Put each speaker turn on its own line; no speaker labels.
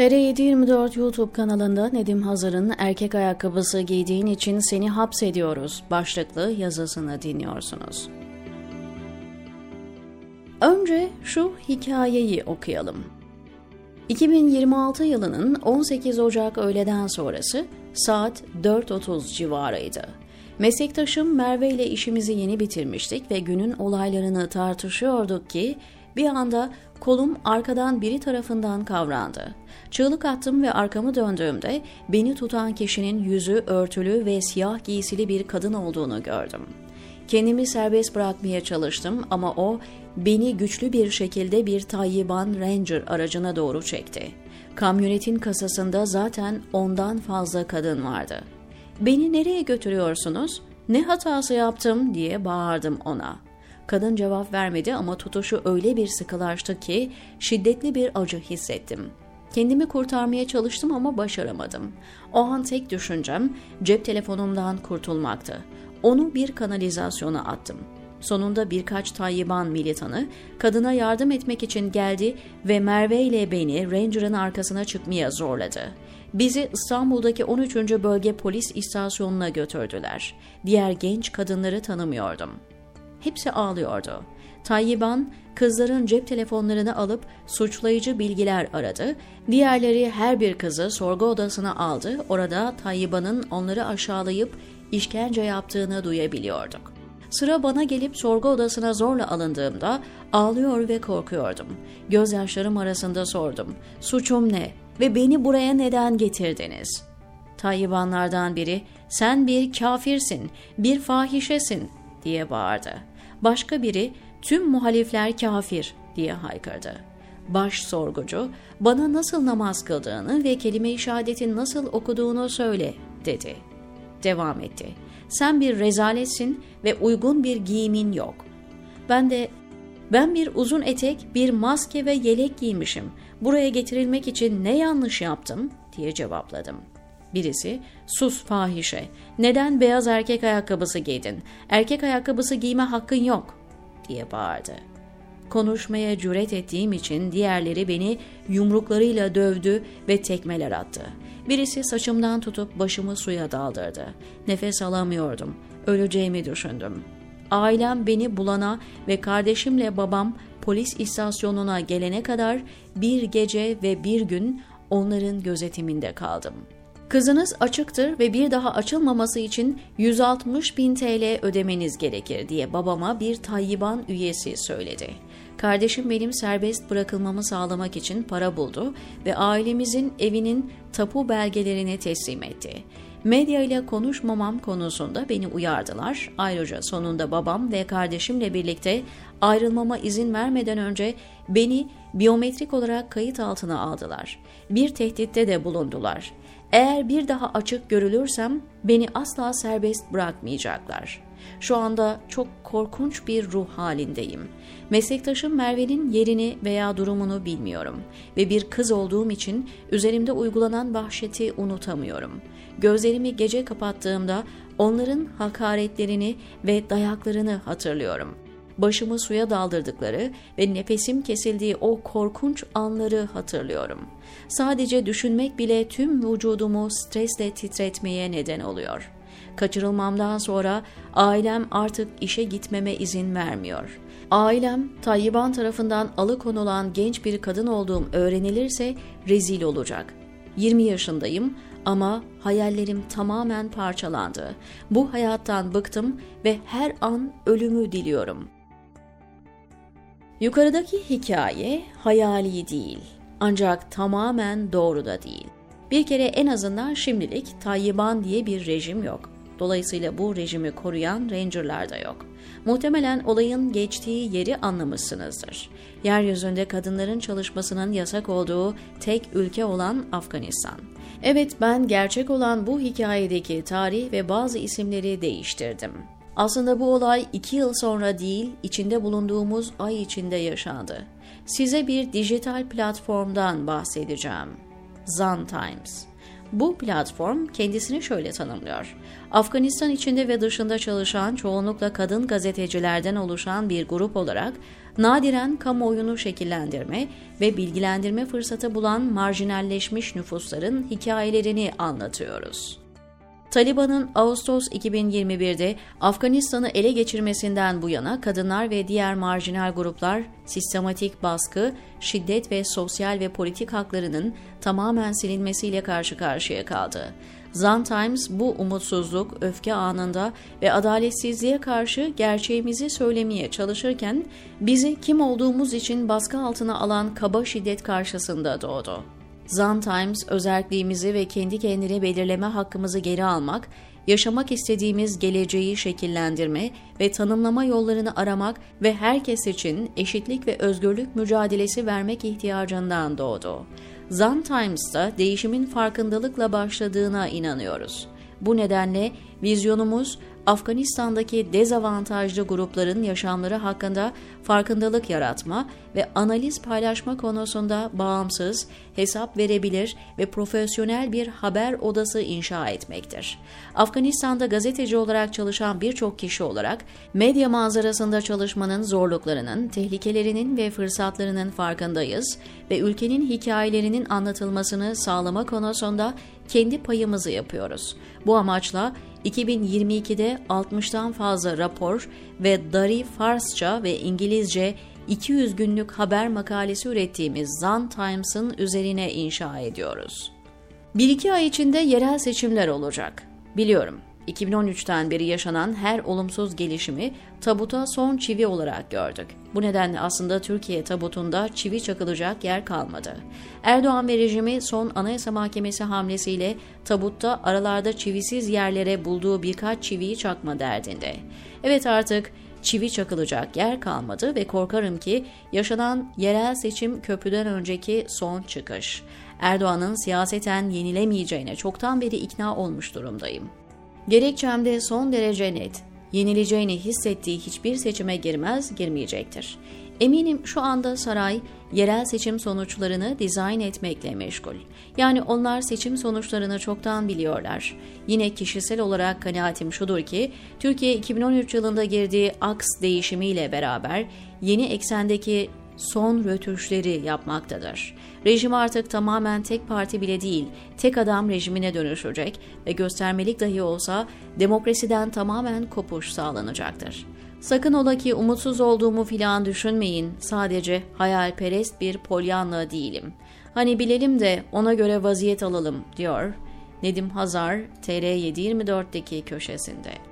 TR724 YouTube kanalında Nedim Hazar'ın erkek ayakkabısı giydiğin için seni hapsediyoruz başlıklı yazısını dinliyorsunuz. Önce şu hikayeyi okuyalım. 2026 yılının 18 Ocak öğleden sonrası saat 4.30 civarıydı. Meslektaşım Merve ile işimizi yeni bitirmiştik ve günün olaylarını tartışıyorduk ki bir anda kolum arkadan biri tarafından kavrandı. Çığlık attım ve arkamı döndüğümde beni tutan kişinin yüzü örtülü ve siyah giysili bir kadın olduğunu gördüm. Kendimi serbest bırakmaya çalıştım ama o beni güçlü bir şekilde bir Tayyiban Ranger aracına doğru çekti. Kamyonetin kasasında zaten ondan fazla kadın vardı. Beni nereye götürüyorsunuz? Ne hatası yaptım diye bağırdım ona. Kadın cevap vermedi ama tutuşu öyle bir sıkılaştı ki şiddetli bir acı hissettim. Kendimi kurtarmaya çalıştım ama başaramadım. O an tek düşüncem cep telefonumdan kurtulmaktı. Onu bir kanalizasyona attım. Sonunda birkaç Tayyiban militanı kadına yardım etmek için geldi ve Merve ile beni Ranger'ın arkasına çıkmaya zorladı. Bizi İstanbul'daki 13. Bölge Polis İstasyonu'na götürdüler. Diğer genç kadınları tanımıyordum. Hepsi ağlıyordu. Tayyiban kızların cep telefonlarını alıp suçlayıcı bilgiler aradı. Diğerleri her bir kızı sorgu odasına aldı. Orada Tayyiban'ın onları aşağılayıp işkence yaptığını duyabiliyorduk. Sıra bana gelip sorgu odasına zorla alındığımda ağlıyor ve korkuyordum. Gözyaşlarım arasında sordum. Suçum ne ve beni buraya neden getirdiniz? Tayyibanlardan biri sen bir kafirsin, bir fahişesin diye bağırdı. Başka biri tüm muhalifler kafir diye haykırdı. Baş sorgucu bana nasıl namaz kıldığını ve kelime-i şehadetin nasıl okuduğunu söyle dedi. Devam etti. Sen bir rezaletsin ve uygun bir giyimin yok. Ben de ben bir uzun etek, bir maske ve yelek giymişim. Buraya getirilmek için ne yanlış yaptım diye cevapladım. Birisi, sus fahişe, neden beyaz erkek ayakkabısı giydin? Erkek ayakkabısı giyme hakkın yok diye bağırdı. Konuşmaya cüret ettiğim için diğerleri beni yumruklarıyla dövdü ve tekmeler attı. Birisi saçımdan tutup başımı suya daldırdı. Nefes alamıyordum. Öleceğimi düşündüm. Ailem beni bulana ve kardeşimle babam polis istasyonuna gelene kadar bir gece ve bir gün onların gözetiminde kaldım.'' Kızınız açıktır ve bir daha açılmaması için 160 bin TL ödemeniz gerekir diye babama bir Tayyiban üyesi söyledi. Kardeşim benim serbest bırakılmamı sağlamak için para buldu ve ailemizin evinin tapu belgelerini teslim etti. Medya ile konuşmamam konusunda beni uyardılar. Ayrıca sonunda babam ve kardeşimle birlikte ayrılmama izin vermeden önce beni biyometrik olarak kayıt altına aldılar. Bir tehditte de bulundular. Eğer bir daha açık görülürsem beni asla serbest bırakmayacaklar. Şu anda çok korkunç bir ruh halindeyim. Meslektaşım Merve'nin yerini veya durumunu bilmiyorum ve bir kız olduğum için üzerimde uygulanan vahşeti unutamıyorum. Gözlerimi gece kapattığımda onların hakaretlerini ve dayaklarını hatırlıyorum. Başımı suya daldırdıkları ve nefesim kesildiği o korkunç anları hatırlıyorum. Sadece düşünmek bile tüm vücudumu stresle titretmeye neden oluyor. Kaçırılmamdan sonra ailem artık işe gitmeme izin vermiyor. Ailem Tayyiban tarafından alıkonulan genç bir kadın olduğum öğrenilirse rezil olacak. 20 yaşındayım ama hayallerim tamamen parçalandı. Bu hayattan bıktım ve her an ölümü diliyorum. Yukarıdaki hikaye hayali değil ancak tamamen doğru da değil. Bir kere en azından şimdilik Tayyiban diye bir rejim yok. Dolayısıyla bu rejimi koruyan Ranger'lar da yok. Muhtemelen olayın geçtiği yeri anlamışsınızdır. Yeryüzünde kadınların çalışmasının yasak olduğu tek ülke olan Afganistan. Evet ben gerçek olan bu hikayedeki tarih ve bazı isimleri değiştirdim. Aslında bu olay iki yıl sonra değil, içinde bulunduğumuz ay içinde yaşandı. Size bir dijital platformdan bahsedeceğim. Zan Times. Bu platform kendisini şöyle tanımlıyor. Afganistan içinde ve dışında çalışan çoğunlukla kadın gazetecilerden oluşan bir grup olarak nadiren kamuoyunu şekillendirme ve bilgilendirme fırsatı bulan marjinalleşmiş nüfusların hikayelerini anlatıyoruz. Taliban'ın Ağustos 2021'de Afganistan'ı ele geçirmesinden bu yana kadınlar ve diğer marjinal gruplar sistematik baskı, şiddet ve sosyal ve politik haklarının tamamen silinmesiyle karşı karşıya kaldı. Zan Times bu umutsuzluk, öfke anında ve adaletsizliğe karşı gerçeğimizi söylemeye çalışırken bizi kim olduğumuz için baskı altına alan kaba şiddet karşısında doğdu. Zan Times özelliğimizi ve kendi kendine belirleme hakkımızı geri almak, yaşamak istediğimiz geleceği şekillendirme ve tanımlama yollarını aramak ve herkes için eşitlik ve özgürlük mücadelesi vermek ihtiyacından doğdu. Zan Times'ta değişimin farkındalıkla başladığına inanıyoruz. Bu nedenle vizyonumuz Afganistan'daki dezavantajlı grupların yaşamları hakkında farkındalık yaratma ve analiz paylaşma konusunda bağımsız, hesap verebilir ve profesyonel bir haber odası inşa etmektir. Afganistan'da gazeteci olarak çalışan birçok kişi olarak medya manzarasında çalışmanın zorluklarının, tehlikelerinin ve fırsatlarının farkındayız ve ülkenin hikayelerinin anlatılmasını sağlama konusunda kendi payımızı yapıyoruz. Bu amaçla 2022'de 60'tan fazla rapor ve Dari Farsça ve İngilizce 200 günlük haber makalesi ürettiğimiz Zan Times'ın üzerine inşa ediyoruz. 1-2 ay içinde yerel seçimler olacak. Biliyorum. 2013'ten beri yaşanan her olumsuz gelişimi tabuta son çivi olarak gördük. Bu nedenle aslında Türkiye tabutunda çivi çakılacak yer kalmadı. Erdoğan ve rejimi son Anayasa Mahkemesi hamlesiyle tabutta aralarda çivisiz yerlere bulduğu birkaç çiviyi çakma derdinde. Evet artık çivi çakılacak yer kalmadı ve korkarım ki yaşanan yerel seçim köprüden önceki son çıkış. Erdoğan'ın siyaseten yenilemeyeceğine çoktan beri ikna olmuş durumdayım. Gerekçem de son derece net. Yenileceğini hissettiği hiçbir seçime girmez, girmeyecektir. Eminim şu anda saray yerel seçim sonuçlarını dizayn etmekle meşgul. Yani onlar seçim sonuçlarını çoktan biliyorlar. Yine kişisel olarak kanaatim şudur ki Türkiye 2013 yılında girdiği aks değişimiyle beraber yeni eksendeki son rötuşları yapmaktadır. Rejim artık tamamen tek parti bile değil, tek adam rejimine dönüşecek ve göstermelik dahi olsa demokrasiden tamamen kopuş sağlanacaktır. Sakın ola ki umutsuz olduğumu filan düşünmeyin, sadece hayalperest bir polyanla değilim. Hani bilelim de ona göre vaziyet alalım, diyor Nedim Hazar TR724'deki köşesinde.